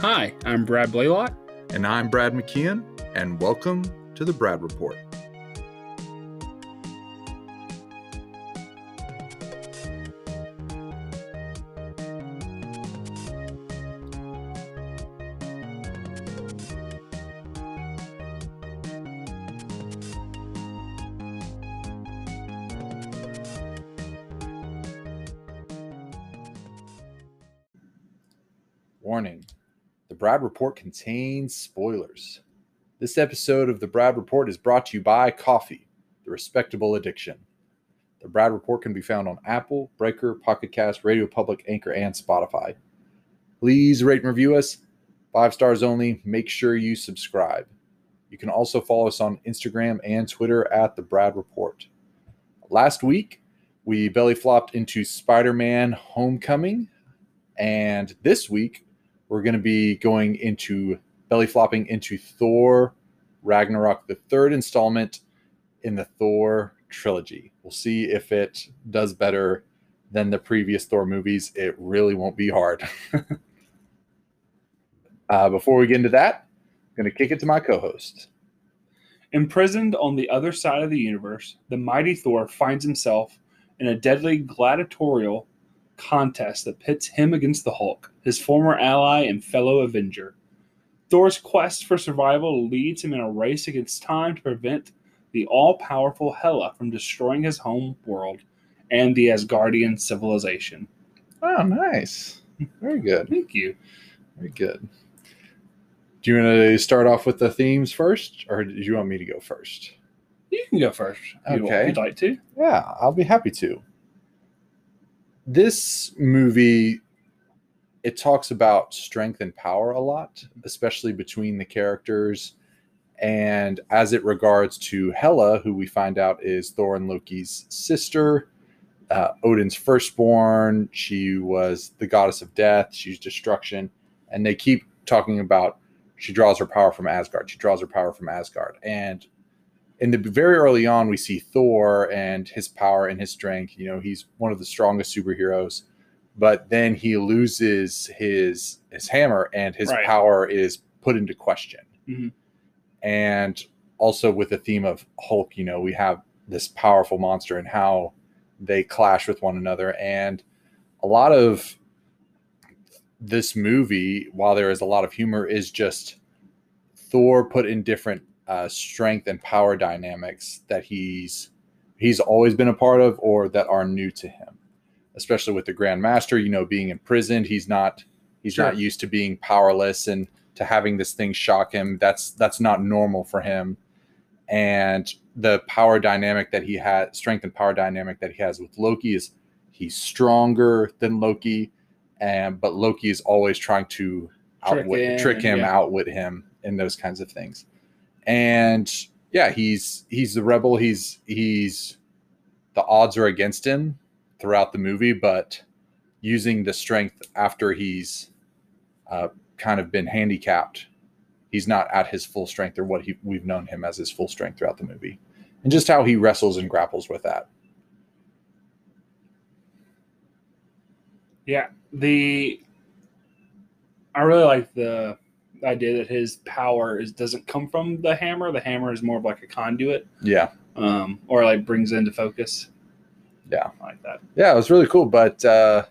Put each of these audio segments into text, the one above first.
Hi, I'm Brad Blaylock. And I'm Brad McKeon, and welcome to the Brad Report. Report contains spoilers. This episode of the Brad Report is brought to you by Coffee, the respectable addiction. The Brad Report can be found on Apple, Breaker, Pocket Cast, Radio Public, Anchor, and Spotify. Please rate and review us. Five stars only. Make sure you subscribe. You can also follow us on Instagram and Twitter at The Brad Report. Last week, we belly flopped into Spider Man Homecoming. And this week, we're going to be going into belly flopping into Thor Ragnarok, the third installment in the Thor trilogy. We'll see if it does better than the previous Thor movies. It really won't be hard. uh, before we get into that, I'm going to kick it to my co host. Imprisoned on the other side of the universe, the mighty Thor finds himself in a deadly gladiatorial contest that pits him against the Hulk, his former ally and fellow Avenger. Thor's quest for survival leads him in a race against time to prevent the all powerful Hela from destroying his home world and the Asgardian civilization. Oh, nice. Very good. Thank you. Very good. Do you want to start off with the themes first, or do you want me to go first? You can go first. if Okay. You'd like to. Yeah, I'll be happy to. This movie it talks about strength and power a lot, especially between the characters and as it regards to Hela, who we find out is Thor and Loki's sister, uh, Odin's firstborn. She was the goddess of death. She's destruction, and they keep talking about she draws her power from Asgard. She draws her power from Asgard, and in the very early on, we see Thor and his power and his strength. You know, he's one of the strongest superheroes, but then he loses his his hammer, and his Right. power is put into question. Mhm. And also with the theme of Hulk, you know, we have this powerful monster and how they clash with one another, and a lot of this movie, while there is a lot of humor, is just Thor put in different uh, strength and power dynamics that he's he's always been a part of or that are new to him. Especially with the Grand Master, you know, being imprisoned, he's not he's Sure. not used to being powerless and to having this thing shock him. That's that's not normal for him. And the power dynamic that he had, strength and power dynamic that he has with Loki is he's stronger than Loki, and but Loki is always trying to Trick outwit, him, trick him, yeah. outwit him, and those kinds of things. And yeah, he's he's the rebel. He's he's the odds are against him throughout the movie, but using the strength after he's uh, kind of been handicapped, he's not at his full strength or what he, we've known him as his full strength throughout the movie, and just how he wrestles and grapples with that. Yeah, the I really like the idea that his power is doesn't come from the hammer. The hammer is more of like a conduit, Yeah, um, or like brings into focus. Yeah. Like that. yeah, it was really cool, but uh,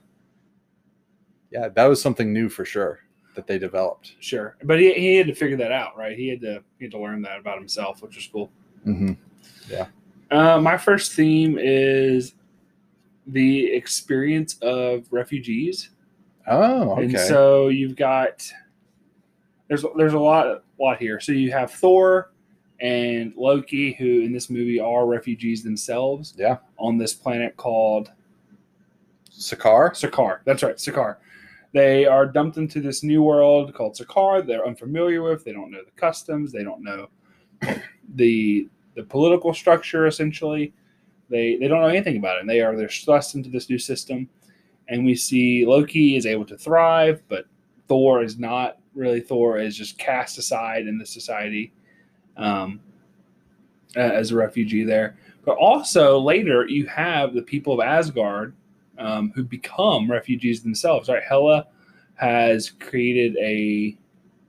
yeah, that was something new for sure that they developed. Sure, but he, he had to figure that out, right? He had to he had to learn that about himself, which was cool. Mm-hmm. Yeah. Uh, my first theme is the experience of refugees. Oh, okay. And so you've got there's there's a lot lot here. So you have Thor and Loki, who in this movie are refugees themselves. Yeah. On this planet called Sakar. Sakaar. That's right, Sakaar. They are dumped into this new world called Sakaar. They're unfamiliar with. They don't know the customs. They don't know the the political structure. Essentially, they they don't know anything about it. And they are they're thrust into this new system. And we see Loki is able to thrive, but Thor is not really. Thor is just cast aside in the society um, as a refugee there. But also later, you have the people of Asgard um, who become refugees themselves. Right, Hela has created a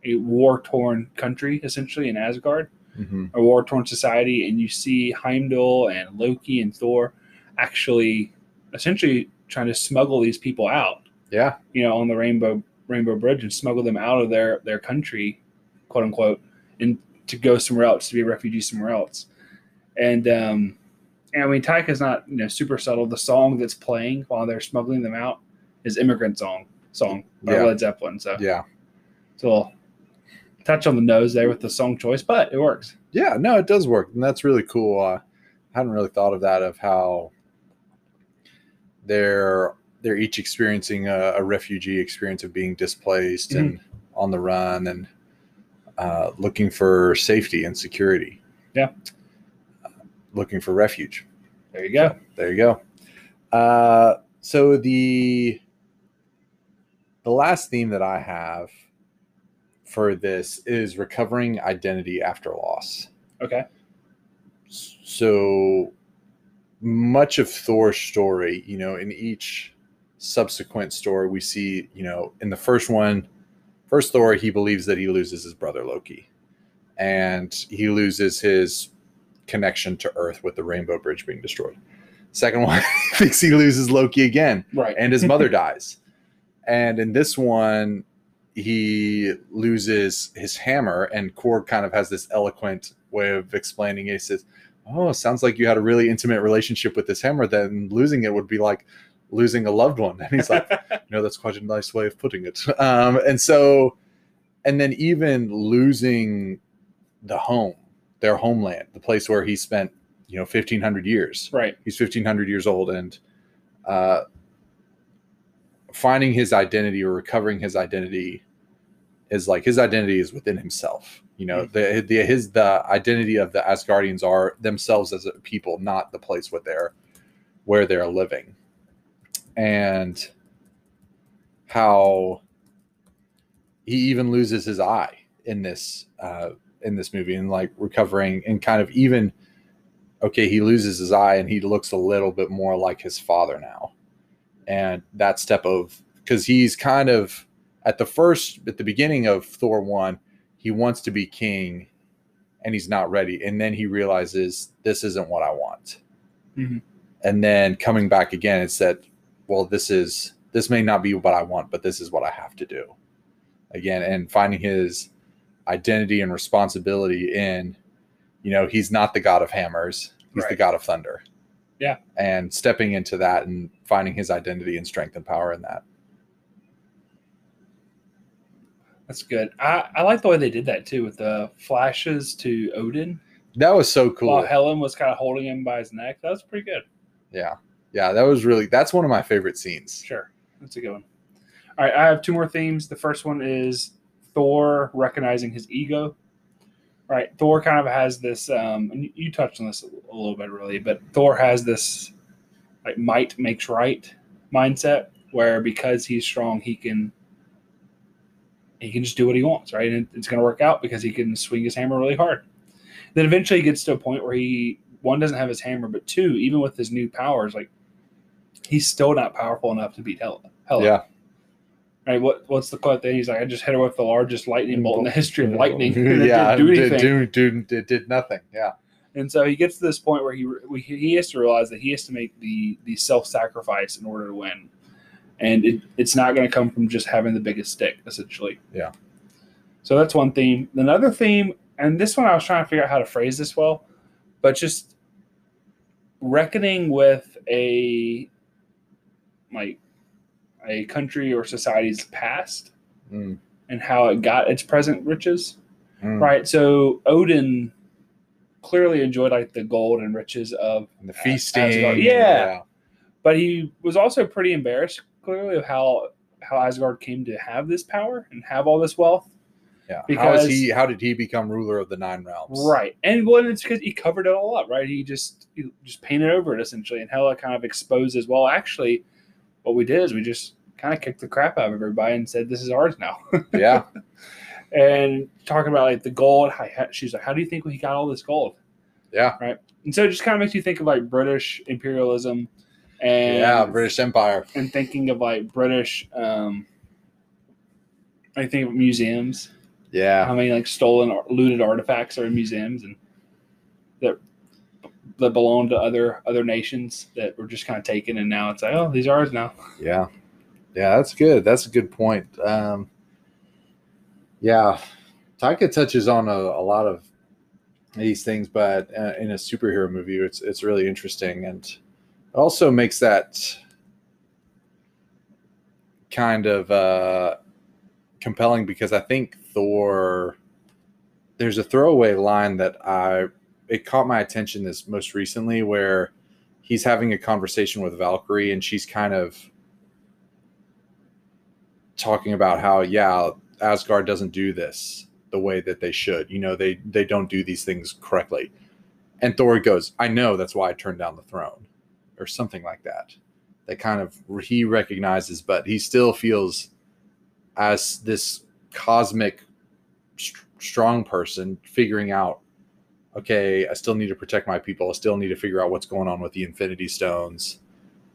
a war torn country essentially in Asgard, hmm a war torn society, and you see Heimdall and Loki and Thor actually essentially trying to smuggle these people out, Yeah. you know, on the Rainbow Rainbow Bridge and smuggle them out of their their country, quote unquote, and to go somewhere else to be a refugee somewhere else. And um, and I mean, Taika's not you know super subtle. The song that's playing while they're smuggling them out is "Immigrant Song" song by Yeah. Led Zeppelin. So Yeah. it's a little touch on the nose there with the song choice, but it works. Yeah. No, it does work, and that's really cool. Uh, I hadn't really thought of that of how they're they're each experiencing a, a refugee experience of being displaced and on the run and uh, looking for safety and security. Yeah. Uh, looking for refuge. There you go. There you go. Uh, so the the last theme that I have for this is recovering identity after loss. Okay. So much of Thor's story, you know, in each subsequent story, we see, you know, in the first one, first Thor, he believes that he loses his brother Loki, and he loses his connection to Earth with the Rainbow Bridge being destroyed. Second one, he thinks he loses Loki again, Right. and his mother dies. And in this one, he loses his hammer, and Korg kind of has this eloquent way of explaining it. He says, Oh, sounds like you had a really intimate relationship with this hammer, then losing it would be like losing a loved one. And he's like, You know, that's quite a nice way of putting it. Um, and so, and then even losing the home, their homeland, the place where he spent, you know, 1500 years right. he's 1500 years old and uh, finding his identity or recovering his identity is like his identity is within himself you know the, the his the identity of the asgardians are themselves as a people not the place where they're where they're living and how he even loses his eye in this uh in this movie and like recovering and kind of even okay, he loses his eye and he looks a little bit more like his father now. And that step of because he's kind of at the first at the beginning of Thor 1, he wants to be king and he's not ready. And then he realizes this isn't what I want. Mhm. And then coming back again, it's said, well, this is this may not be what I want, but this is what I have to do. Again, and finding his identity and responsibility in you know he's not the god of hammers he's the god of thunder Yeah. and stepping into that and finding his identity and strength and power in that That's good. I, I like the way they did that too with the flashes to Odin that was so cool while Hela was kind of holding him by his neck. That was pretty good. yeah yeah that was really that's one of my favorite scenes Sure. That's a good one. All right. I have two more themes. The first one is Thor recognizing his ego. Right. Thor kind of has this, um, and you, touched on this a little bit really, but Thor has this like might makes right mindset where because he's strong, he can he can just do what he wants, right? And it's going to work out because he can swing his hammer really hard. Then eventually he gets to a point where he one doesn't have his hammer, but two, even with his new powers, like he's still not powerful enough to beat. Hela. yeah Right. What What's the quote? There, he's like, I just hit her with the largest lightning bolt in the history of lightning. yeah didn't do did, do, do, it did nothing yeah And so he gets to this point where he we- he has to realize that he has to make the the self sacrifice in order to win, and it, it's not going to come from just having the biggest stick, essentially. Yeah. So that's one theme. Another theme, and this one I was trying to figure out how to phrase this well, but just reckoning with a like a country or society's past Mm, and how it got its present riches mm. right? So odin clearly enjoyed like the gold and riches of And the As- feasting Asgard. Yeah. but he was also pretty embarrassed clearly of how how asgard came to have this power and have all this wealth. Yeah. Because- is he how did he become ruler of the nine realms? Right. And well it's because he covered it all up right? He just he just painted over it essentially and Hela kind of exposes well actually what we did is we just kind of kicked the crap out of everybody and said this is ours now yeah and talking about like the gold she's like how do you think we got all this gold yeah Right. and so it just kind of makes you think of like british imperialism and yeah british empire and thinking of like British um, I think of museums. Yeah. How many like stolen or looted artifacts are in museums and that that belong to other other nations that were just kind of taken and now it's like oh these are ours now. Yeah. Yeah, that's good. That's a good point. Um, yeah, Taika touches on a, a lot of these things, but uh, in a superhero movie, it's it's really interesting, and it also makes that kind of uh, compelling because I think Thor. There's a throwaway line that I it caught my attention this most recently where he's having a conversation with Valkyrie and she's kind of talking about how yeah Asgard doesn't do this the way that they should. You know, they they don't do these things correctly. And Thor goes, "I know that's why I turned down the throne." Or something like that. That kind of he recognizes but he still feels as this cosmic st- strong person figuring out okay, I still need to protect my people. I still need to figure out what's going on with the Infinity Stones.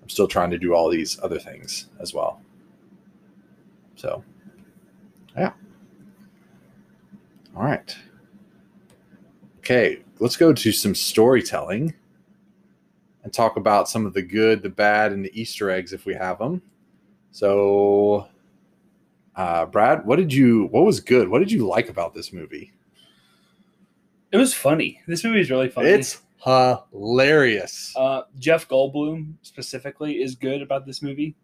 I'm still trying to do all these other things as well. So, yeah. All right. Okay, let's go to some storytelling and talk about some of the good, the bad, and the Easter eggs if we have them. So, uh, Brad, what did you? What was good? What did you like about this movie? It was funny. This movie is really funny. It's hilarious. uh, Jeff Goldblum specifically is good about this movie.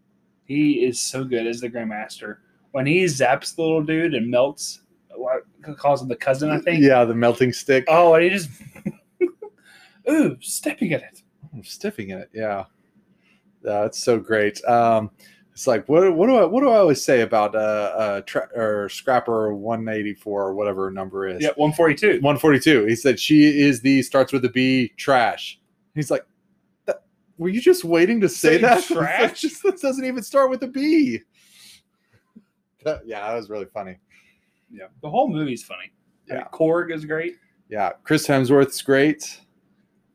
He is so good as the Grandmaster. When he zaps the little dude and melts, what calls him the cousin, I think. Yeah, the melting stick. Oh, and he just ooh, stepping at it. I'm stiffing in it. Yeah, that's so great. Um, it's like what what do I what do I always say about uh, uh tra- or Scrapper 184 or whatever her number is? Yeah, one forty two. 142. He said she is the starts with a B trash. He's like, "That- were you just waiting to say, Say that? trash? That just that doesn't even start with a B. That- yeah, that was really funny. Yeah, the whole movie's funny. I mean, Yeah. Korg is great. Yeah, Chris Hemsworth's great.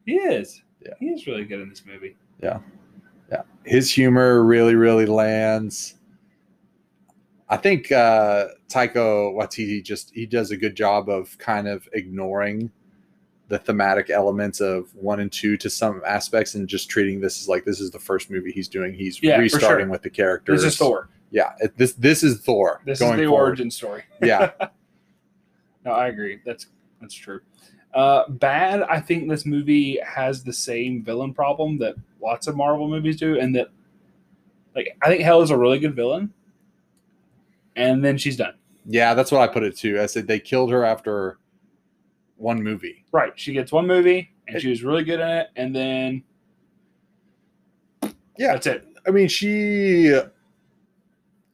He is. Yeah. he is really good in this movie. Yeah. His humor really, really lands. I think uh, Taika Waititi just he does a good job of kind of ignoring the thematic elements of one and two to some aspects and just treating this as like this is the first movie he's doing. He's Yeah, restarting sure. with the characters. This is Thor. Yeah, it, this this is Thor. This is the forward. origin story. Yeah, No, I agree. That's that's true. Uh, bad. I think this movie has the same villain problem that lots of Marvel movies do, and that like I think Hela is a really good villain, and then she's done. yeah, that's what I put it to. I said they killed her after one movie. Right. She gets one movie, and It- she was really good in it, and then Yeah, that's it. I mean, she.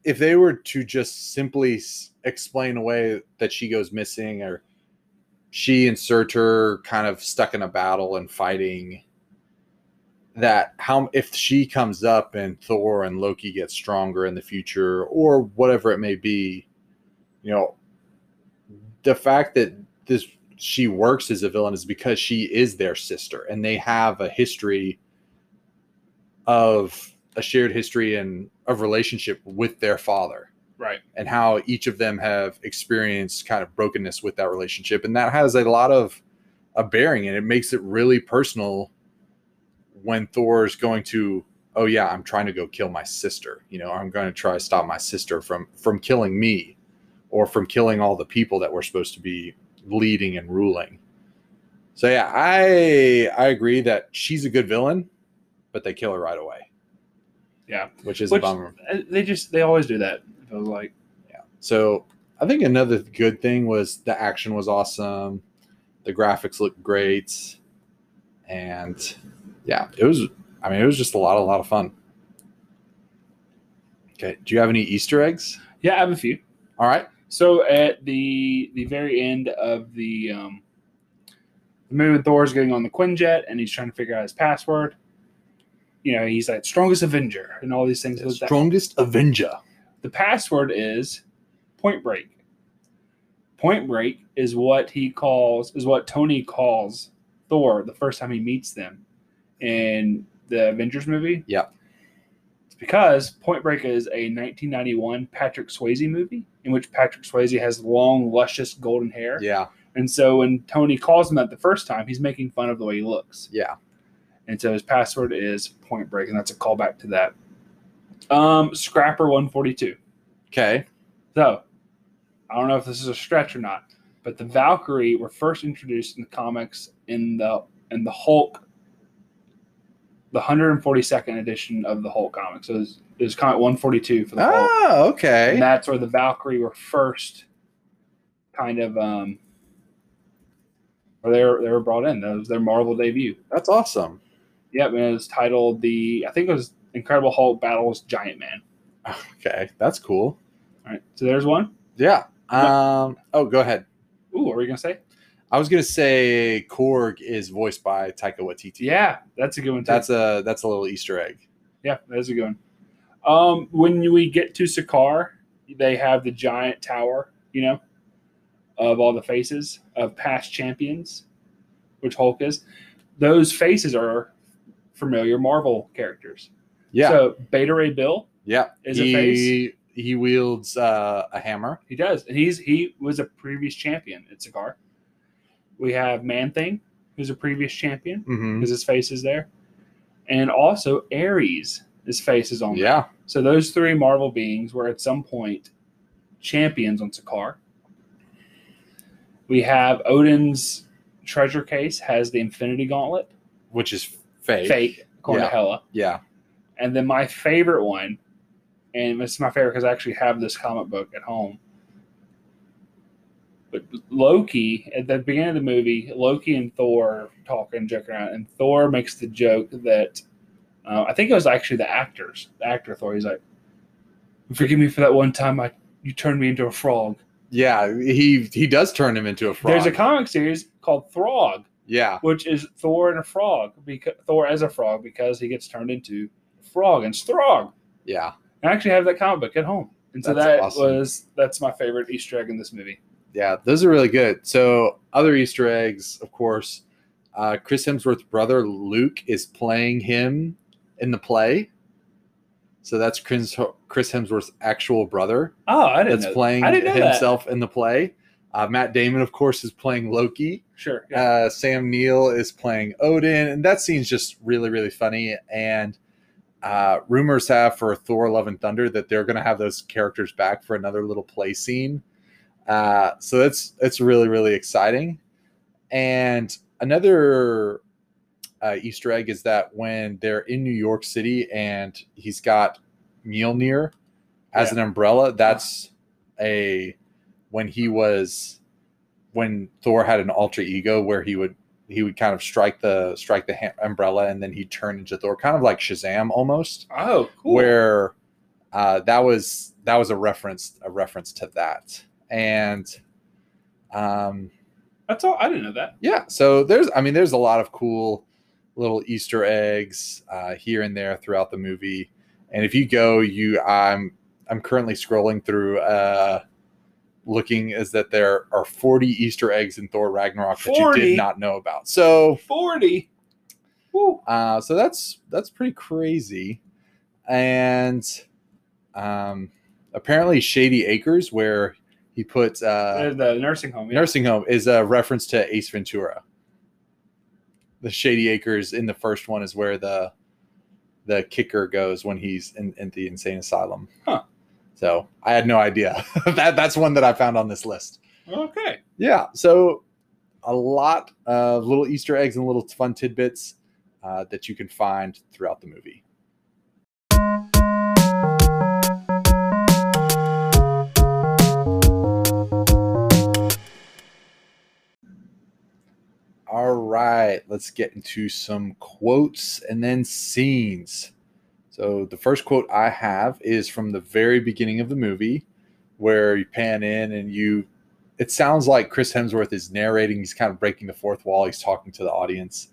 If they were to just simply s- explain away that she goes missing, or she and Surtur kind of stuck in a battle and fighting, that how if she comes up and Thor and Loki get stronger in the future, or whatever it may be, you know, the fact that this she works as a villain is because she is their sister, and they have a history of a shared history and of relationship with their father Right. and how each of them have experienced kind of brokenness with that relationship and that has a lot of a bearing and it makes it really personal when thor's going to oh yeah i'm trying to go kill my sister you know i'm going to try to stop my sister from from killing me or from killing all the people that we're supposed to be leading and ruling so yeah i i agree that she's a good villain but they kill her right away Yeah. which is Which- a bummer Uh, They just they always do that. It feels like yeah. So I think another good thing was the action was awesome, the graphics looked great, and yeah, it was. I mean, it was just a lot, a lot of fun. Okay, do you have any Easter eggs? yeah, I have a few. All right. So at the the very end of the um, the movie, Thor's getting on the Quinjet and he's trying to figure out his password. You know, he's like strongest Avenger and all these things. that. Strongest Avenger. The password is Point Break. Point Break is what he calls is what Tony calls Thor the first time he meets them in the Avengers movie. Yeah. because Point Break is a 1991 Patrick Swayze movie in which Patrick Swayze has long, luscious golden hair. Yeah. And so when Tony calls him that the first time, he's making fun of the way he looks. Yeah. And so his password is Point Break, and that's a callback to that. Um, Scrapper 142. Okay. So, I don't know if this is a stretch or not, but the Valkyrie were first introduced in the comics in the in the Hulk, the 142nd edition of the Hulk comics. So it was, comic 142 for the Hulk, Oh, okay. and that's where the Valkyrie were first kind of um, where they were they were brought in. That was their Marvel debut. That's awesome. Yep, and it was titled the I think it was Incredible Hulk battles Giant Man. Okay. That's cool. All right, so there's one. Yeah. Um. Oh, go ahead. Ooh, what were you gonna say? I was gonna say Korg is voiced by Taika Waititi. Yeah, that's a good one. Too. That's a that's a little Easter egg. Yeah, that's a good one. Um, when we get to Sakar, they have the giant tower, you know, of all the faces of past champions, which Hulk is. Those faces are familiar Marvel characters. Yeah. So Beta Ray Bill, yeah. is a he face. he wields uh, a hammer. he does, and he's he was a previous champion at Sakar. We have Man Thing, who's a previous champion, Mm-hmm. because his face is there, and also Ares, his face is on there. Yeah. So those three Marvel beings were at some point champions on Sakaar. We have Odin's treasure case has the Infinity Gauntlet, Which is fake. fake, according Yeah. to Hela. Yeah. And then my favorite one, and it's my favorite because I actually have this comic book at home. But Loki, at the beginning of the movie, Loki and Thor are talking, joking around, and Thor makes the joke that uh, I think it was actually the actors, the actor Thor. He's like, "Forgive me for that one time I you turned me into a frog." Yeah. He he does turn him into a frog. There's a comic series called Throg, yeah. which is Thor and a frog, because Thor as a frog because he gets turned into frog and Throg. Yeah. I actually have that comic book at home. And so That's that awesome. was that's my favorite Easter egg in this movie. Yeah, those are really good. So, other Easter eggs, of course, uh, Chris Hemsworth's brother Luke is playing him in the play. So that's Chris, Chris Hemsworth's actual brother Oh, I didn't that's know. playing I didn't know that. himself in the play. Uh, Matt Damon, of course, is playing Loki. Sure. Yeah. Uh, Sam Neill is playing Odin, and that scene's just really, really funny. And uh, rumors have for Thor: Love and Thunder that they're going to have those characters back for another little play scene. Uh, so that's that's really, really exciting. And another uh, Easter egg is that when they're in New York City and he's got Mjolnir as Yeah. an umbrella, that's a when he was when Thor had an alter ego where he would he would kind of strike the strike the ha- umbrella and then he'd turn into Thor, kind of like Shazam almost, oh, cool. where uh, that was that was a reference a reference to that, and um, that's all. I didn't know that. yeah, so there's I mean there's a lot of cool little Easter eggs uh, here and there throughout the movie, and if you go, you I'm I'm currently scrolling through. Uh, looking is that there are 40 Easter eggs in Thor Ragnarok that you did not know about. So, Forty. Woo. uh, so that's that's pretty crazy. And um, apparently, Shady Acres, where he put uh, Uh, the nursing home. Yeah. nursing home, is a reference to Ace Ventura. The Shady Acres in the first one is where the the kicker goes when he's in, in the insane asylum. Huh. So I had no idea. that that's one that I found on this list. Okay. Yeah. So a lot of little Easter eggs and little fun tidbits uh, that you can find throughout the movie. All right, let's get into some quotes and then scenes. So the first quote I have is from the very beginning of the movie where you pan in and you it sounds like Chris Hemsworth is narrating, he's kind of breaking the fourth wall, he's talking to the audience,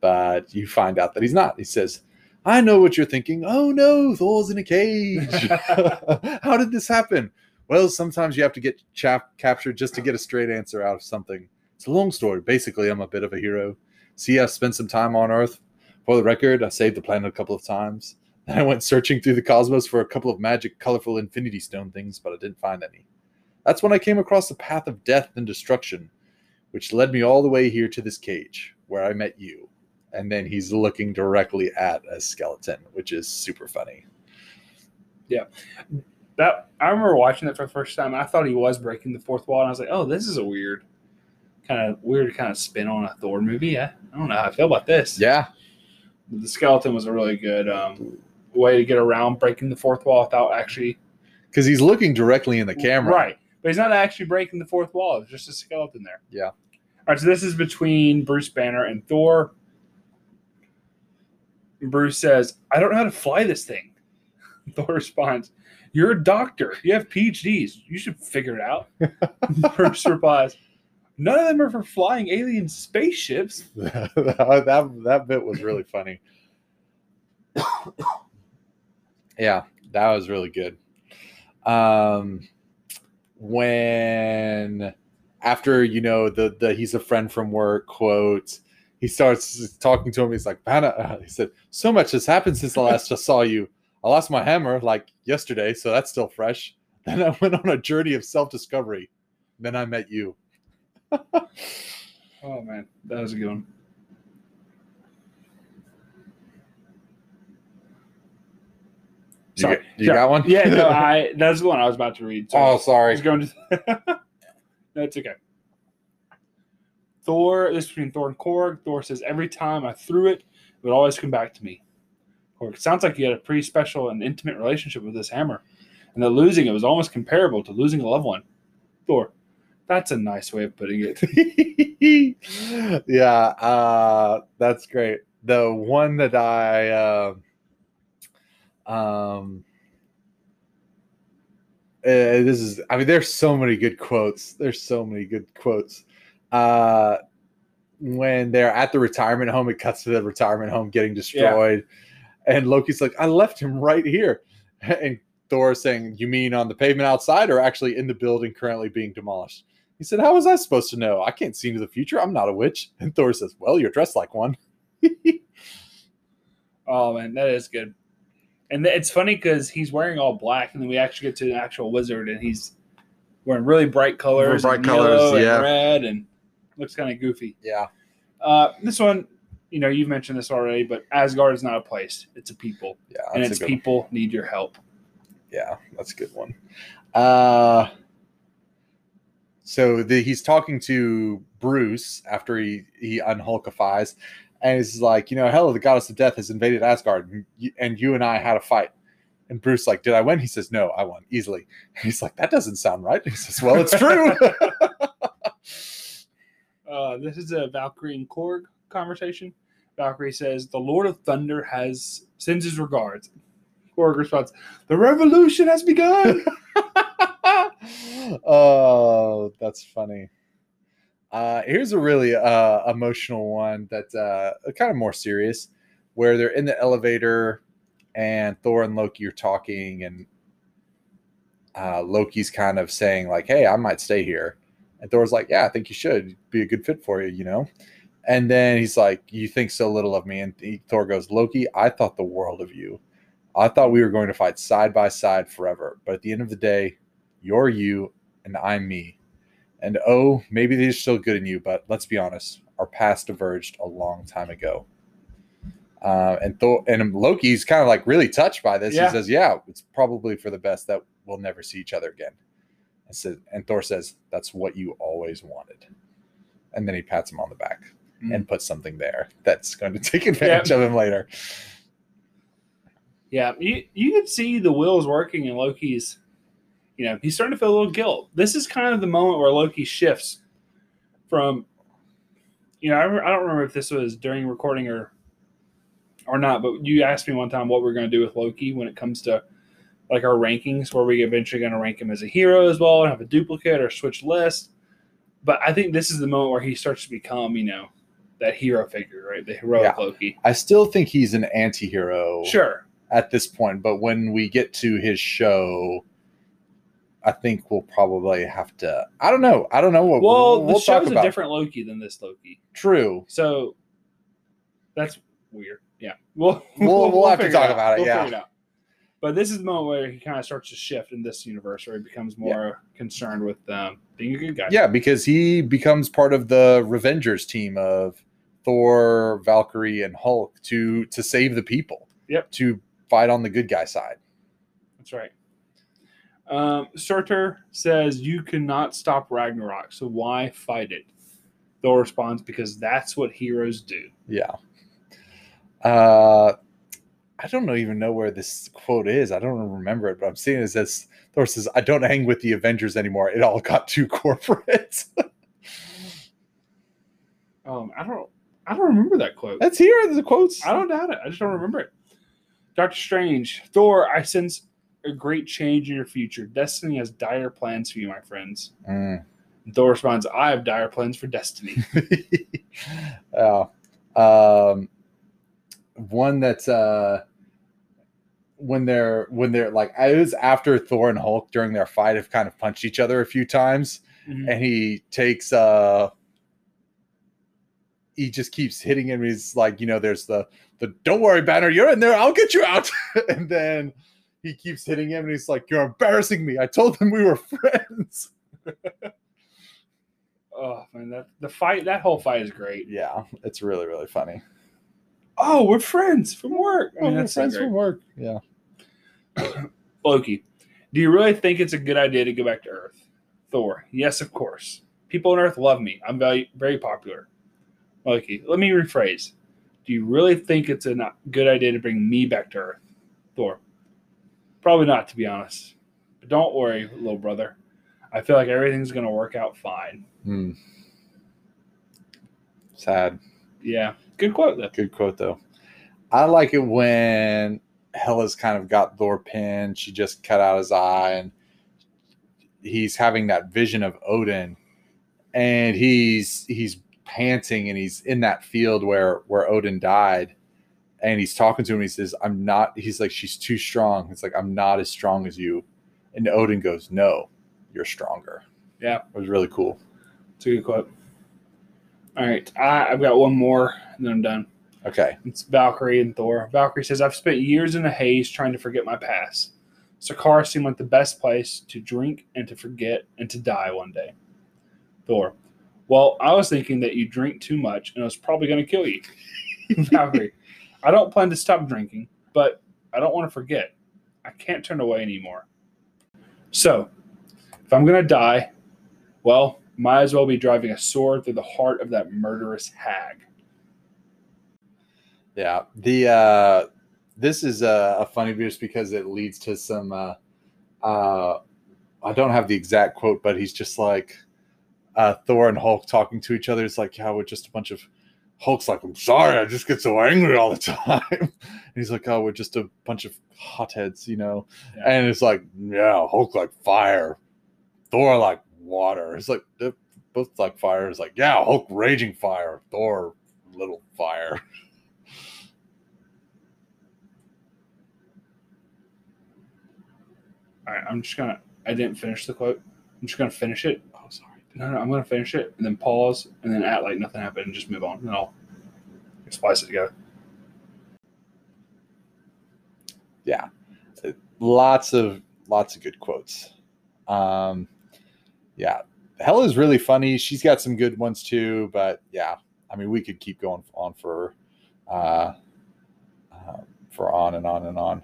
but you find out that he's not. He says, I know what you're thinking. Oh no, Thor's in a cage. How did this happen? Well, sometimes you have to get chap- captured just to get a straight answer out of something. It's a long story. Basically, I'm a bit of a hero. See, I've spent some time on Earth. For the record, I saved the planet a couple of times. Then I went searching through the cosmos for a couple of magic, colorful Infinity Stone things, but I didn't find any. That's when I came across the path of death and destruction, which led me all the way here to this cage, where I met you. And then he's looking directly at a skeleton, which is super funny. Yeah. That I remember watching that for the first time. I thought he was breaking the fourth wall, and I was like, "Oh, this is a weird, kind of weird kind of spin on a Thor movie." I, I don't know how I feel about this. Yeah, the skeleton was a really good um, way to get around breaking the fourth wall without actually because he's looking directly in the camera. Right, but he's not actually breaking the fourth wall. It's just a skeleton there. Yeah. All right, so this is between Bruce Banner and Thor. Bruce says, "I don't know how to fly this thing." Thor responds, "You're a doctor. You have PhDs. You should figure it out." Bruce replies, "None of them are for flying alien spaceships." that, that that bit was really funny. yeah, that was really good. Um, when after you know the the he's a friend from work quote, he starts talking to him. He's like, "Banner," uh," he said, "So much has happened since the last I saw you. I lost my hammer like yesterday, so that's still fresh. Then I went on a journey of self discovery. Then I met you." Oh man, that was a good one. You, Sorry. got- you got one? Yeah, no, I that's the one I was about to read. oh, I sorry. was going to. no, it's okay. Thor. This is between Thor and Korg. Thor says every time I threw it, it would always come back to me. Korg sounds like you had a pretty special and intimate relationship with this hammer, and that losing it was almost comparable to losing a loved one. Thor. That's a nice way of putting it. yeah, uh, that's great. The one that I uh, um uh, this is I mean there's so many good quotes. There's so many good quotes. Uh when they're at the retirement home, it cuts to the retirement home getting destroyed. And Loki's like, I left him right here. And Thor saying, You mean on the pavement outside or actually in the building currently being demolished? He said, How was I supposed to know? I can't see into the future. I'm not a witch. And Thor says, Well, you're dressed like one. Oh man, that is good. And it's funny because he's wearing all black, and then we actually get to an actual wizard, and he's wearing really bright colors, bright and colors, yellow and yeah. red, and looks kind of goofy. yeah. Uh, this one, you know, you've mentioned this already, but Asgard is not a place; it's a people, Yeah. and its a good one. people need your help. Yeah, that's a good one. Uh so the, he's talking to Bruce after he he unhulkifies, and he's like, you know, Hela, the goddess of death, has invaded Asgard, and you, and you and I had a fight. And Bruce like, did I win? He says, no, I won easily. And he's like, that doesn't sound right. He says, well, it's true. Uh, this is a Valkyrie and Korg conversation. Valkyrie says, "The Lord of Thunder has sends his regards." Korg responds, "The revolution has begun." oh, that's funny. Uh, here's a really uh, emotional one that's uh, kind of more serious, where they're in the elevator and Thor and Loki are talking, and uh, Loki's kind of saying like, "Hey, I might stay here," and Thor's like, "Yeah, I think you should be a good fit for you," you know. And then he's like, "You think so little of me," and Thor goes, "Loki, I thought the world of you. I thought we were going to fight side by side forever, but at the end of the day." You're you and I'm me. And oh, maybe they're still good in you, but let's be honest, our paths diverged a long time ago. Uh, and Thor and Loki's kind of like really touched by this. Yeah. He says, "Yeah, it's probably for the best that we'll never see each other again." And, so, and Thor says, "That's what you always wanted." And then he pats him on the back Mm. and puts something there that's going to take advantage of him later. Yeah, you you can see the wheels working in Loki's. You know, he's starting to feel a little guilt. This is kind of the moment where Loki shifts from. You know, I, I don't remember if this was during recording or or not, but you asked me one time what we're going to do with Loki when it comes to like our rankings, where we eventually going to rank him as a hero as well and have a duplicate or switch list. But I think this is the moment where he starts to become, you know, that hero figure, right? The heroic Yeah. Loki. I still think he's an anti-hero. Sure. at this point, but when we get to his show, I think we'll probably have to. I don't know. I don't know what. Well, we'll the show's talk a different Loki than this Loki. True. So that's weird. Yeah, we'll We'll- we'll have to talk out. about it, We'll yeah. out. But this is the moment where he kind of starts to shift in this universe, where he becomes more concerned with um, being a good guy. Yeah, because he becomes part of the Revengers team of Thor, Valkyrie, and Hulk to to save the people. Yep. To fight on the good guy side. That's right. Um, Surtur says, You cannot stop Ragnarok, so why fight it? Thor responds, Because that's what heroes do. Yeah. Uh I don't know even know where this quote is. I don't remember it, but I'm seeing it as Thor says, I don't hang with the Avengers anymore. It all got too corporate. Um, I don't I don't remember that quote. That's here in the quotes. I don't doubt it. I just don't remember it. Doctor Strange, Thor, I sense a great change in your future. Destiny has dire plans for you, my friends. Mm. Thor responds, I have dire plans for Destiny. yeah. Um, one that's uh, when they're when they're like it was after Thor and Hulk during their fight have kind of punched each other a few times, Mhm. and he takes uh he just keeps hitting him. He's like, you know, there's the the don't worry, Banner, you're in there, I'll get you out. and then he keeps hitting him, and he's like, you're embarrassing me. I told them we were friends. Oh man, that the fight that whole fight is great. Yeah, it's really really funny. Oh, we're friends from work. I mean, Oh, that's friends great. from work. Yeah. Loki, do you really think it's a good idea to go back to Earth? Thor, yes, of course. People on Earth love me. I'm very, very popular. Loki, let me rephrase. Do you really think it's a good idea to bring me back to Earth? Thor, probably not, to be honest. But don't worry, little brother. I feel like everything's going to work out fine. Hmm. Sad. Yeah, good quote, though. Good quote though. I like it when Hela's kind of got Thor pinned. She just cut out his eye, and he's having that vision of Odin, and he's he's panting, and he's in that field where where Odin died, and he's talking to him. He says, "I'm not." He's like, "She's too strong." It's like, "I'm not as strong as you," and Odin goes, "No, you're stronger." Yeah. it was really cool. It's a good quote. All right, I, I've got one more, and then I'm done. Okay, It's Valkyrie and Thor. Valkyrie says, I've spent years in a haze trying to forget my past. Sakar seemed like the best place to drink and to forget and to die one day. Thor, well, I was thinking that you drink too much and it was probably going to kill you. Valkyrie, I don't plan to stop drinking, but I don't want to forget. I can't turn away anymore. So, if I'm going to die, well, might as well be driving a sword through the heart of that murderous hag. Yeah, the uh, this is a, a funny just because it leads to some. Uh, uh, I don't have the exact quote, but he's just like uh, Thor and Hulk talking to each other. It's like, yeah, we're just a bunch of. Hulk's like, I'm sorry, I just get so angry all the time. and he's like, oh, we're just a bunch of hotheads, you know. Yeah. And it's like, yeah, Hulk like fire, Thor like water. It's like they're both like fire. It's like, yeah, Hulk raging fire, Thor little fire. All right, I'm just gonna. I didn't finish the quote. I'm just gonna finish it. No, no, I'm gonna finish it and then pause and then act like nothing happened and just move on. And I'll splice it together. Yeah. Lots of lots of good quotes. Um, yeah, Hela is really funny. She's got some good ones too, but yeah, I mean, we could keep going on for uh, uh, for on and on and on.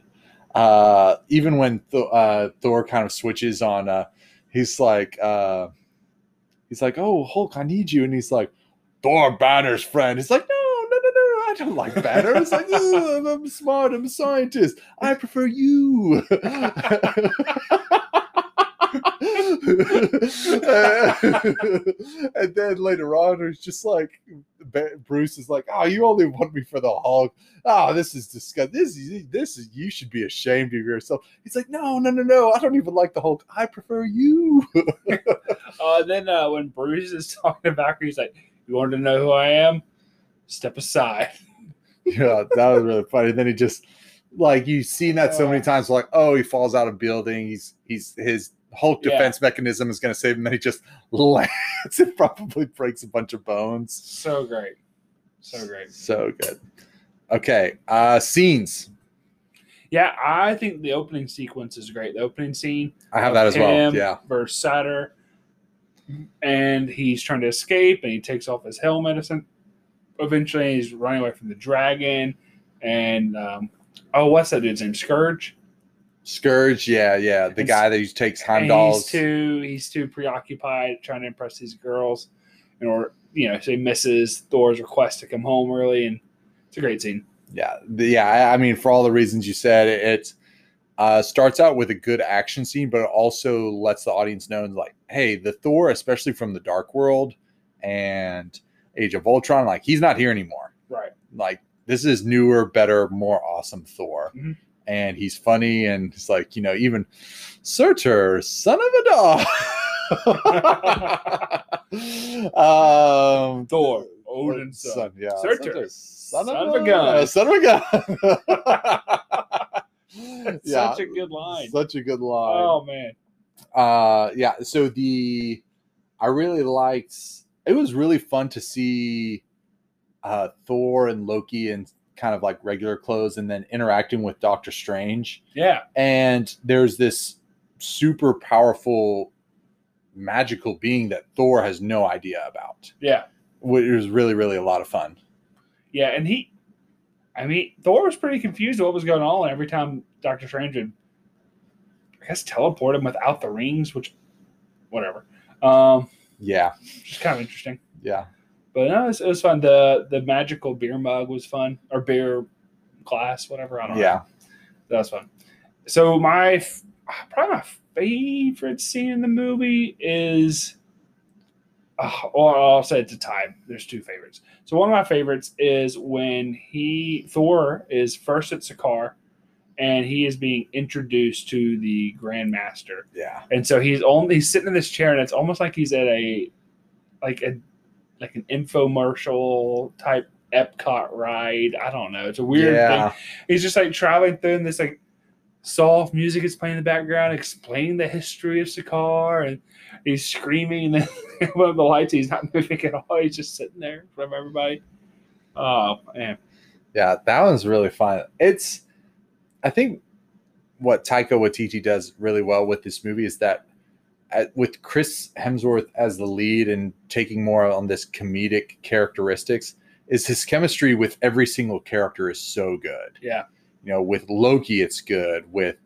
Uh, even when Th- uh, Thor kind of switches on, uh, he's like, uh, he's like, "Oh, Hulk, I need you," and he's like, "Thor Banner's friend." He's like, "No, no, no, no, I don't like Banner." It's like, I'm, smart. I'm a scientist. I prefer you." and then later on, it's just like Bruce is like, "Oh, you only want me for the Hulk. Oh, this is disgusting. This is this is you should be ashamed of yourself." He's like, "No, no, no, no. I don't even like the Hulk. I prefer you." Uh, then uh, when Bruce is talking to Valkyrie, he's like, "You wanted to know who I am? Step aside." yeah, that was really funny. Then he just like you've seen that so many times. Like, oh, he falls out of building. He's he's his Hulk Yeah. defense mechanism is going to save him. Then he just lands and probably breaks a bunch of bones. So great, so great. So good. Okay, uh scenes. Yeah, I think the opening sequence is great. The opening scene. I have that as well. Yeah. Versus Surtur, and he's trying to escape, and he takes off his helmet. essen- Eventually, he's running away from the dragon, and um, oh, what's that dude's name? Skurge. Skurge, yeah, yeah. The And- guy that takes Heimdall's. He's too he's too preoccupied trying to impress these girls, in order you know, so he misses Thor's request to come home early, and it's a great scene. yeah, the- yeah. I, I mean, for all the reasons you said, it, it uh, starts out with a good action scene, but it also lets the audience know, like, hey, the Thor, especially from the Dark World and Age of Ultron, like, he's not here anymore. Right. Like, this is newer, better, more awesome Thor. Mhm. And he's funny, and it's like, you know, even Surtur, son of a dog. um, Thor, Odin's son. yeah. Surtur, son, son of a gun. Son of a gun. yeah, Such a good line. Such a good line. Oh man. Uh, yeah. So the I really liked. It was really fun to see uh, Thor and Loki in kind of like regular clothes, and then interacting with Doctor Strange. Yeah. And there's this super powerful magical being that Thor has no idea about. Yeah. Which was really, really a lot of fun. Yeah. And he I mean, Thor was pretty confused what was going on every time Doctor Strange would I guess teleport him without the rings, which whatever. Um Yeah, just kind of interesting. yeah, But no, it was, it was fun. The the magical beer mug was fun. Or beer glass, whatever. I don't know. yeah. That was fun. So my probably my favorite scene in the movie is, well, I'll say it's a tie. There's two favorites. So one of my favorites is when he Thor is first at Sakaar, and he is being introduced to the Grand Master, Yeah, and so he's only he's sitting in this chair, and it's almost like he's at a like a like an infomercial type Epcot ride. I don't know. It's a weird thing he's just like traveling through this like soft music is playing in the background, explaining the history of Sakaar, and he's screaming, and then one of the lights, he's not moving at all. He's just sitting there in front of everybody. Oh man, yeah. That one's really fun. It's, I think, what Taika Waititi does really well with this movie is that, at, with Chris Hemsworth as the lead and taking more on this comedic characteristics, is his chemistry with every single character is so good. yeah, you know, with Loki, it's good. With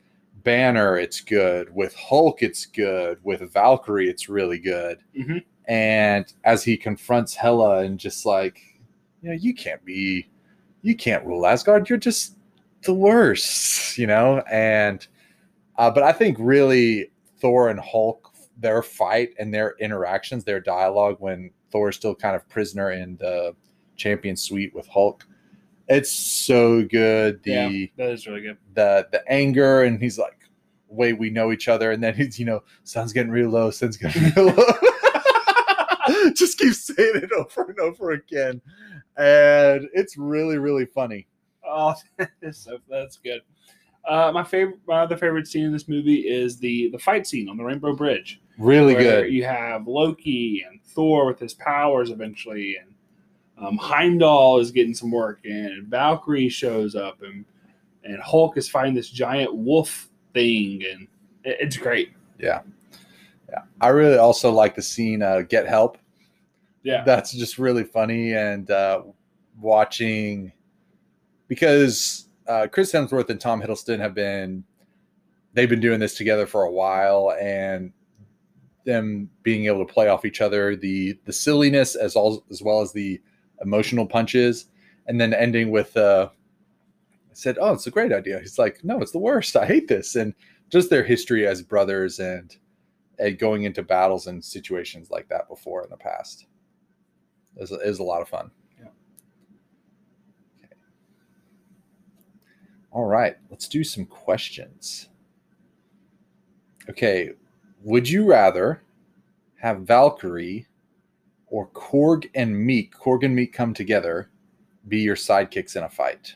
Banner, it's good. With Hulk, it's good. With Valkyrie, it's really good. Mhm. And as he confronts Hela and just like, you know, you can't be, you can't rule Asgard. You're just the worst, you know? And, uh, but I think really Thor and Hulk, their fight and their interactions, their dialogue when Thor is still kind of prisoner in the champion suite with Hulk, it's so good. The, yeah, that is really good. the the anger and he's like wait we know each other and then he's you know sun's getting real low sun's getting real low just keeps saying it over and over again and it's really really funny Oh, that is so that's good. Uh, my favorite, my other favorite scene in this movie is the the fight scene on the Rainbow Bridge. really where good You have Loki and Thor with his powers eventually, and um, Heimdall is getting some work in, and Valkyrie shows up, and and Hulk is fighting this giant wolf thing, and it- it's great. yeah. Yeah. I really also like the scene uh, get help. Yeah, that's just really funny and uh, watching because uh, Chris Hemsworth and Tom Hiddleston have been they've been doing this together for a while and them being able to play off each other the the silliness as all as well as the emotional punches and then ending with uh I said oh it's a great idea he's like no it's the worst I hate this and just their history as brothers and and going into battles and situations like that before in the past is, is a lot of fun. Yeah. Okay. All right, let's do some questions. Okay, would you rather have Valkyrie or Korg and Meek, Korg and Meek come together, be your sidekicks in a fight?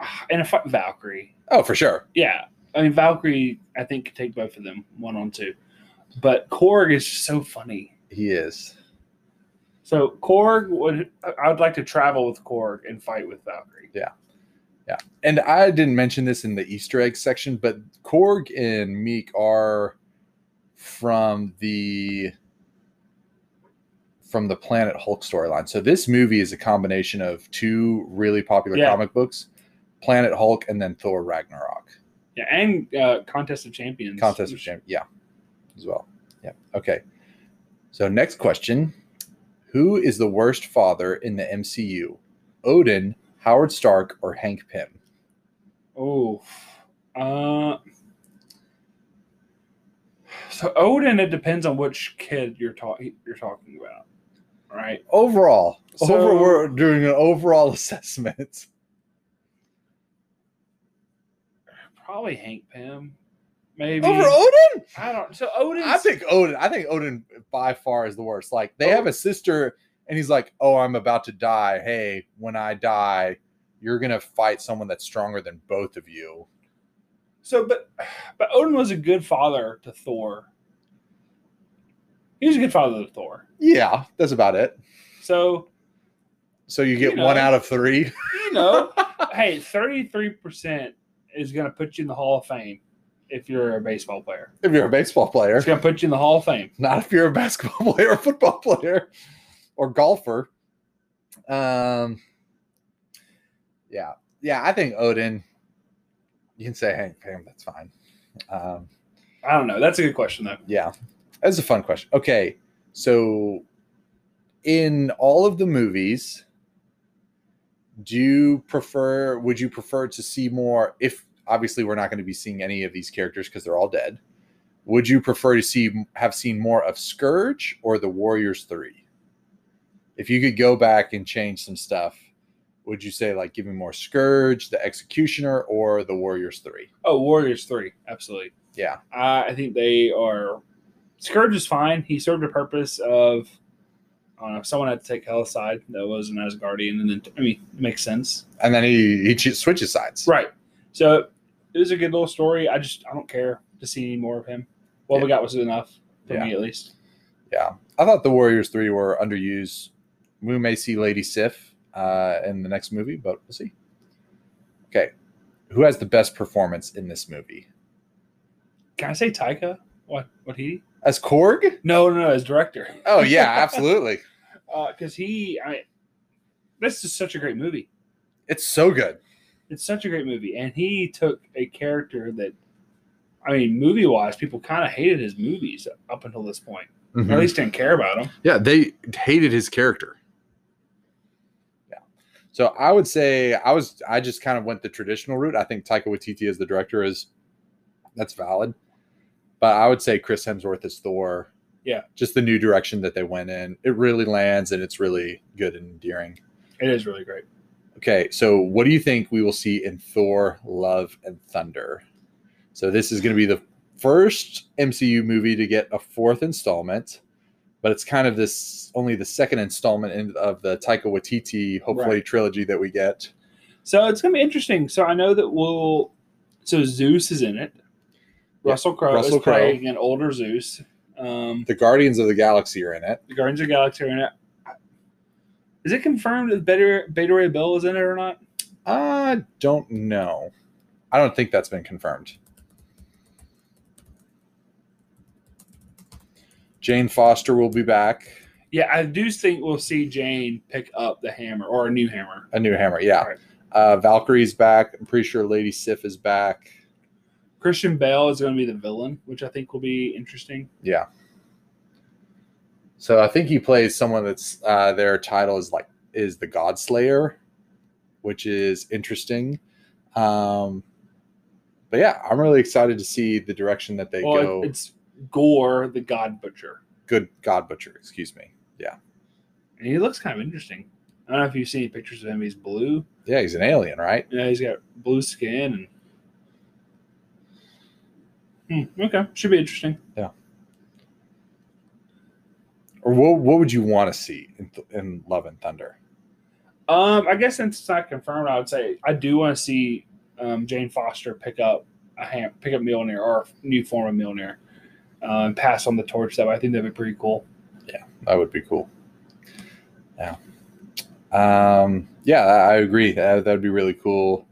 Ah, in a fight Valkyrie. Oh, for sure. Yeah, I mean Valkyrie. I think could take both of them one on two, but Korg is so funny. He is. So Korg would I would like to travel with Korg and fight with Valkyrie. Yeah. Yeah. And I didn't mention this in the Easter egg section, but Korg and Meek are from the from the Planet Hulk storyline. So this movie is a combination of two really popular Yeah. comic books, Planet Hulk and then Thor Ragnarok. Yeah, and uh, Contest of Champions. Contest of Champions. Yeah, as well. Yeah. Okay. So next question: Who is the worst father in the MCU? Odin, Howard Stark, or Hank Pym? Oh, uh, so Odin. It depends on which kid you're talking you're talking about, right? Overall, So- over we're doing an overall assessment. Probably Hank Pym, maybe. Over Odin, I don't. So Odin. I think Odin. I think Odin by far is the worst. Like they have a oh. sister, and he's like, "Oh, I'm about to die. Hey, when I die, you're gonna fight someone that's stronger than both of you." So, but but Odin was a good father to Thor. He was a good father to Thor. Yeah, that's about it. So So you get You know. one out of three. you know, hey, thirty three percent is going to put you in the Hall of Fame if you're a baseball player. If you're a baseball player, It's going to put you in the Hall of Fame. not if you're a basketball player or football player or golfer. Um, yeah, yeah, I think Odin. You can say Hank Pym. That's fine. Um, I don't know. That's a good question though. yeah, that's a fun question. Okay, so in all of the movies, do you prefer? Would you prefer to see more? If obviously we're not going to be seeing any of these characters because they're all dead. Would you prefer to see have seen more of Skurge or the Warriors Three? If you could go back and change some stuff, would you say like give me more Skurge, the Executioner, or the Warriors Three? Oh, Warriors three, absolutely. Yeah, I I think they are. Skurge is fine. He served a purpose of. I don't know. Someone had to take Hela's side that was an Asgardian, and then I mean, it makes sense, and then he he ch- switches sides. right? So it was a good little story. I just I don't care to see any more of him. What we got was enough for Yeah. me, at least. Yeah, I thought the Warriors Three were underused. We may see Lady Sif uh, in the next movie, but we'll see. Okay, who has the best performance in this movie? Can I say Taika? What? What he? As Korg? No, no, no. As director. Oh yeah, absolutely. Uh, because he, I. This is such a great movie. it's so good. It's such a great movie, and he took a character that, I mean, movie wise, people kind of hated his movies up until this point. Or at mm-hmm. least didn't care about him. Yeah, they hated his character. Yeah. So I would say I was I just kind of went the traditional route. I think Taika Waititi as the director is that's valid. But I would say Chris Hemsworth is Thor. Yeah. Just the new direction that they went in. It really lands and it's really good and endearing. It is really great. Okay, so what do you think we will see in Thor Love and Thunder? So this is going to be the first MCU movie to get a fourth installment, but it's kind of this only the second installment in, of the Taika Waititi hopefully Right. trilogy that we get. So it's gonna be interesting. So I know that we'll. So Zeus is in it. Russell Crowe Russell is playing an older Zeus. Um, The Guardians of the Galaxy are in it. the Guardians of the Galaxy are in it. Is it confirmed that Beta, Beta Ray Bill is in it or not? I don't know. I don't think that's been confirmed. Jane Foster will be back. Yeah, I do think we'll see Jane pick up the hammer or a new hammer. A new hammer, yeah. Right. Uh, Valkyrie's back. I'm pretty sure Lady Sif is back. Christian Bale is going to be the villain, which I think will be interesting. Yeah. So I think he plays someone that's uh, their title is like is the God Slayer, which is interesting. Um, but yeah, I'm really excited to see the direction that they well, go. it's Gorr, the God Butcher, Good God Butcher, excuse me. Yeah, and he looks kind of interesting. I don't know if you've seen pictures of him. He's blue. yeah, he's an alien, right? Yeah, he's got blue skin and. Hmm, okay, should be interesting. Yeah. Or what? What would you want to see in, in Love and Thunder? Um, I guess since it's not confirmed, I would say I do want to see um, Jane Foster pick up a ham, pick up Mjolnir or a new form of Mjolnir, uh, and pass on the torch. That way. I think that'd be pretty cool. Yeah, that would be cool. Yeah. Um, yeah, I I agree. That would be really cool.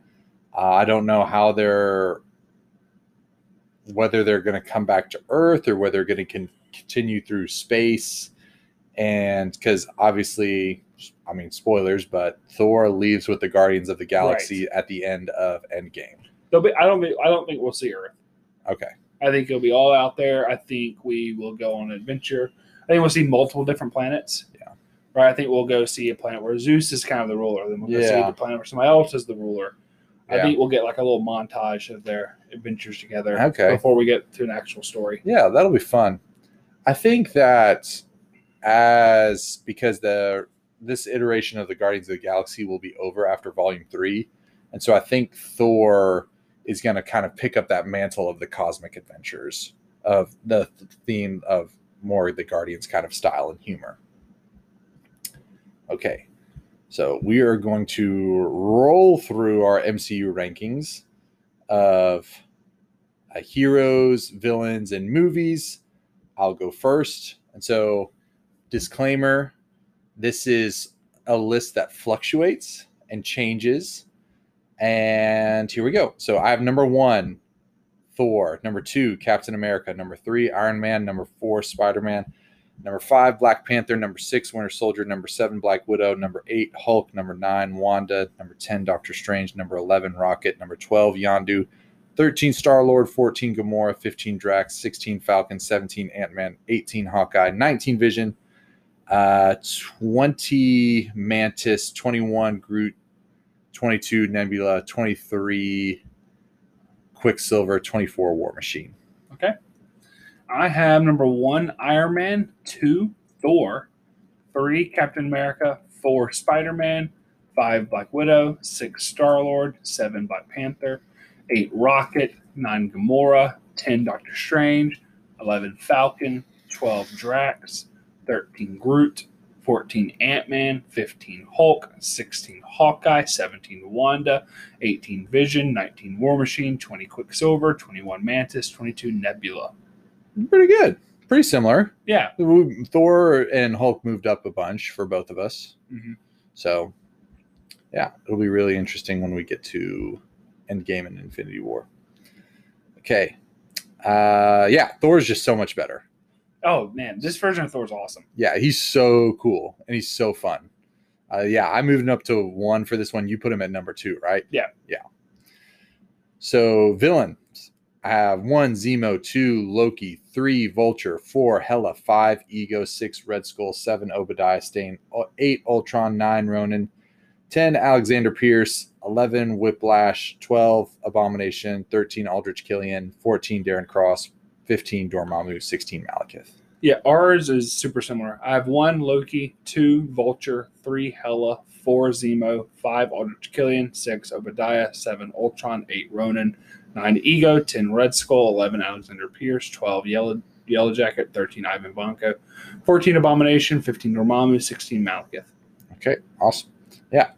Uh, I don't know how they're whether they're going to come back to Earth or whether they're going to con- continue through space. And because obviously, I mean, spoilers, but Thor leaves with the Guardians of the Galaxy at the end of Endgame. Be, I don't think I don't think we'll see Earth. Okay. I think it'll be all out there. I think we will go on an adventure. I think we'll see multiple different planets. Yeah. Right. I think we'll go see a planet where Zeus is kind of the ruler. Then we'll go see Yeah. the planet where somebody else is the ruler. I Yeah. think we'll get like a little montage of their adventures together. Okay. Before we get to an actual story. Yeah, that'll be fun. I think that as because the this iteration of the Guardians of the Galaxy will be over after Volume Three, and so I think Thor is going to kind of pick up that mantle of the cosmic adventures of the theme of more the Guardians kind of style and humor. Okay, so we are going to roll through our MCU rankings of uh, heroes, villains, and movies. I'll go first. And so, disclaimer this is a list that fluctuates and changes. And here we go. So, I have number one, Thor. Number two, Captain America. Number three, Iron Man. Number four, Spider Man. Number five, Black Panther. Number six, Winter Soldier. Number seven, Black Widow. Number eight, Hulk. Number nine, Wanda. Number 10, Doctor Strange. Number 11, Rocket. Number 12, Yondu. 13 Star Lord, 14 Gamora, 15 Drax, 16 Falcon, 17 Ant Man, 18 Hawkeye, 19 Vision, uh, 20 Mantis, 21 Groot, 22 Nebula, 23 Quicksilver, 24 War Machine. I have number one Iron Man, two Thor, three Captain America, four Spider Man, five Black Widow, six Star Lord, seven Black Panther, eight Rocket, nine Gamora, ten Doctor Strange, eleven Falcon, twelve Drax, thirteen Groot, fourteen Ant Man, fifteen Hulk, sixteen Hawkeye, seventeen Wanda, eighteen Vision, nineteen War Machine, twenty Quicksilver, twenty-one Mantis, twenty-two Nebula. Pretty good. Pretty similar. Yeah. Thor and Hulk moved up a bunch for both of us. Mhm. So, yeah, it'll be really interesting when we get to Endgame and Infinity War. Okay. Uh, yeah, Thor's just so much better. Oh man, this version of Thor is awesome. Yeah, he's so cool and he's so fun. Uh, yeah, I moved him up to one for this one. You put him at number two, right? Yeah. Yeah. So villains. I have one Zemo, two Loki, three Vulture, four Hela, five Ego, six Red Skull, seven Obadiah Stane, uh, eight Ultron, nine Ronan, ten Alexander Pierce, eleven Whiplash, twelve Abomination, thirteen Aldrich Killian, fourteen Darren Cross, fifteen Dormammu, sixteen Malekith. Yeah, ours is super similar. I have one Loki, two Vulture, three Hela, four Zemo, five Aldrich Killian, six Obadiah, seven Ultron, eight Ronan, nine Ego, ten Red Skull, eleven Alexander Pierce, twelve Yellow Yellow Jacket, thirteen Ivan Vanko, fourteen Abomination, fifteen Dormammu, sixteen Malekith. Okay, awesome. Yeah,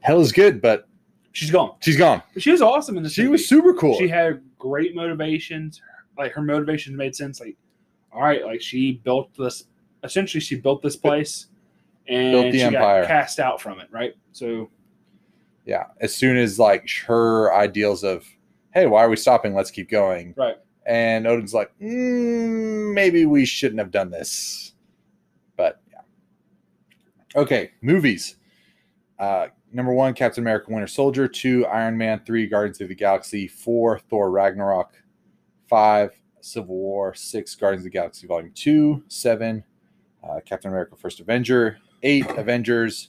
Hela is good, but She's gone. she's gone. She was awesome in this. She movie. was super cool. She had great motivations. Like her motivations made sense. Like, all right, like she built this. Essentially, she built this place, and Built the she empire. got cast out from it. Right. So yeah, as soon as like her ideals of, hey, why are we stopping? Let's keep going. right. And Odin's like, mm, maybe we shouldn't have done this. But yeah. Okay, movies. Uh, number one, Captain America Winter Soldier. Two, Iron Man. Three, Guardians of the Galaxy. Four, Thor Ragnarok. Five, Civil War. Six, Guardians of the Galaxy Volume 2. Seven, uh, Captain America First Avenger. Eight, Avengers.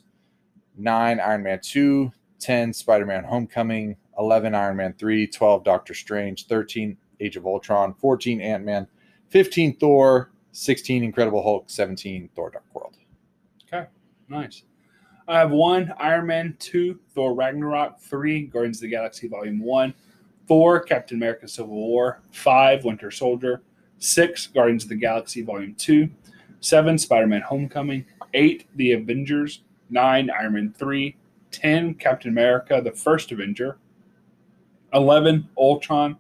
Nine, Iron Man 2. 10, Spider Man Homecoming. 11, Iron Man 3. 12, Doctor Strange. 13, Age of Ultron. 14, Ant Man. 15, Thor. 16, Incredible Hulk. 17, Thor Dark World. Okay, nice. I have one Iron Man, two Thor Ragnarok, three Guardians of the Galaxy Volume One, four Captain America Civil War, five Winter Soldier, six Guardians of the Galaxy Volume Two, seven Spider Man Homecoming, eight The Avengers, nine Iron Man three, ten Captain America The First Avenger, eleven Ultron,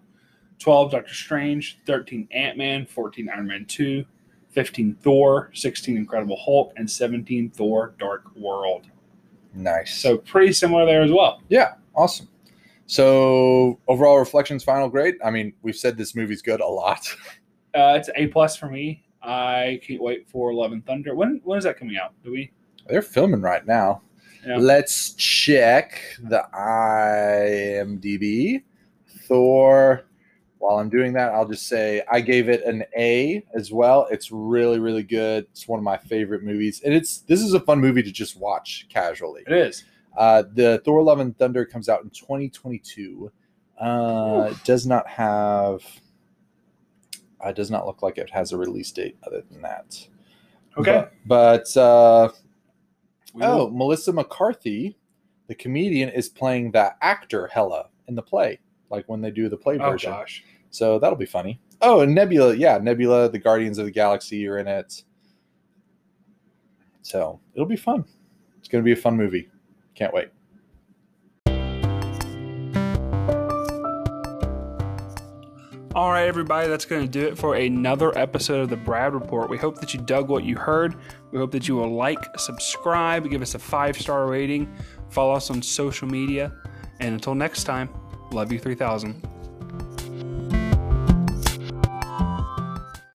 twelve Doctor Strange, thirteen Ant Man, fourteen Iron Man two. 15 Thor, 16 Incredible Hulk, and 17 Thor Dark World. Nice. So pretty similar there as well. yeah, awesome. So overall reflections, final grade. I mean, we've said this movie's good a lot. Uh, it's A plus for me. I can't wait for Love and Thunder. When when is that coming out? Do we? They're filming right now. Let's check the IMDb. Thor. While I'm doing that, I'll just say I gave it an A as well. It's really, really good. It's one of my favorite movies, and it's this is a fun movie to just watch casually. It is. Uh, the Thor: Love and Thunder comes out in 2022. Uh, it does not have. Uh, does not look like it has a release date other than that. Okay. But, but uh, We oh, will- Melissa McCarthy, the comedian, is playing the actor Hela in the play, like when they do the play version. oh version. gosh. So that'll be funny. Oh, and Nebula, yeah, Nebula, the Guardians of the Galaxy are in it. So it'll be fun. It's going to be a fun movie. Can't wait. All right, everybody, that's going to do it for another episode of the Brad Report. We hope that you dug what you heard. We hope that you will like, subscribe, give us a five star rating, follow us on social media. And until next time, love you 3000.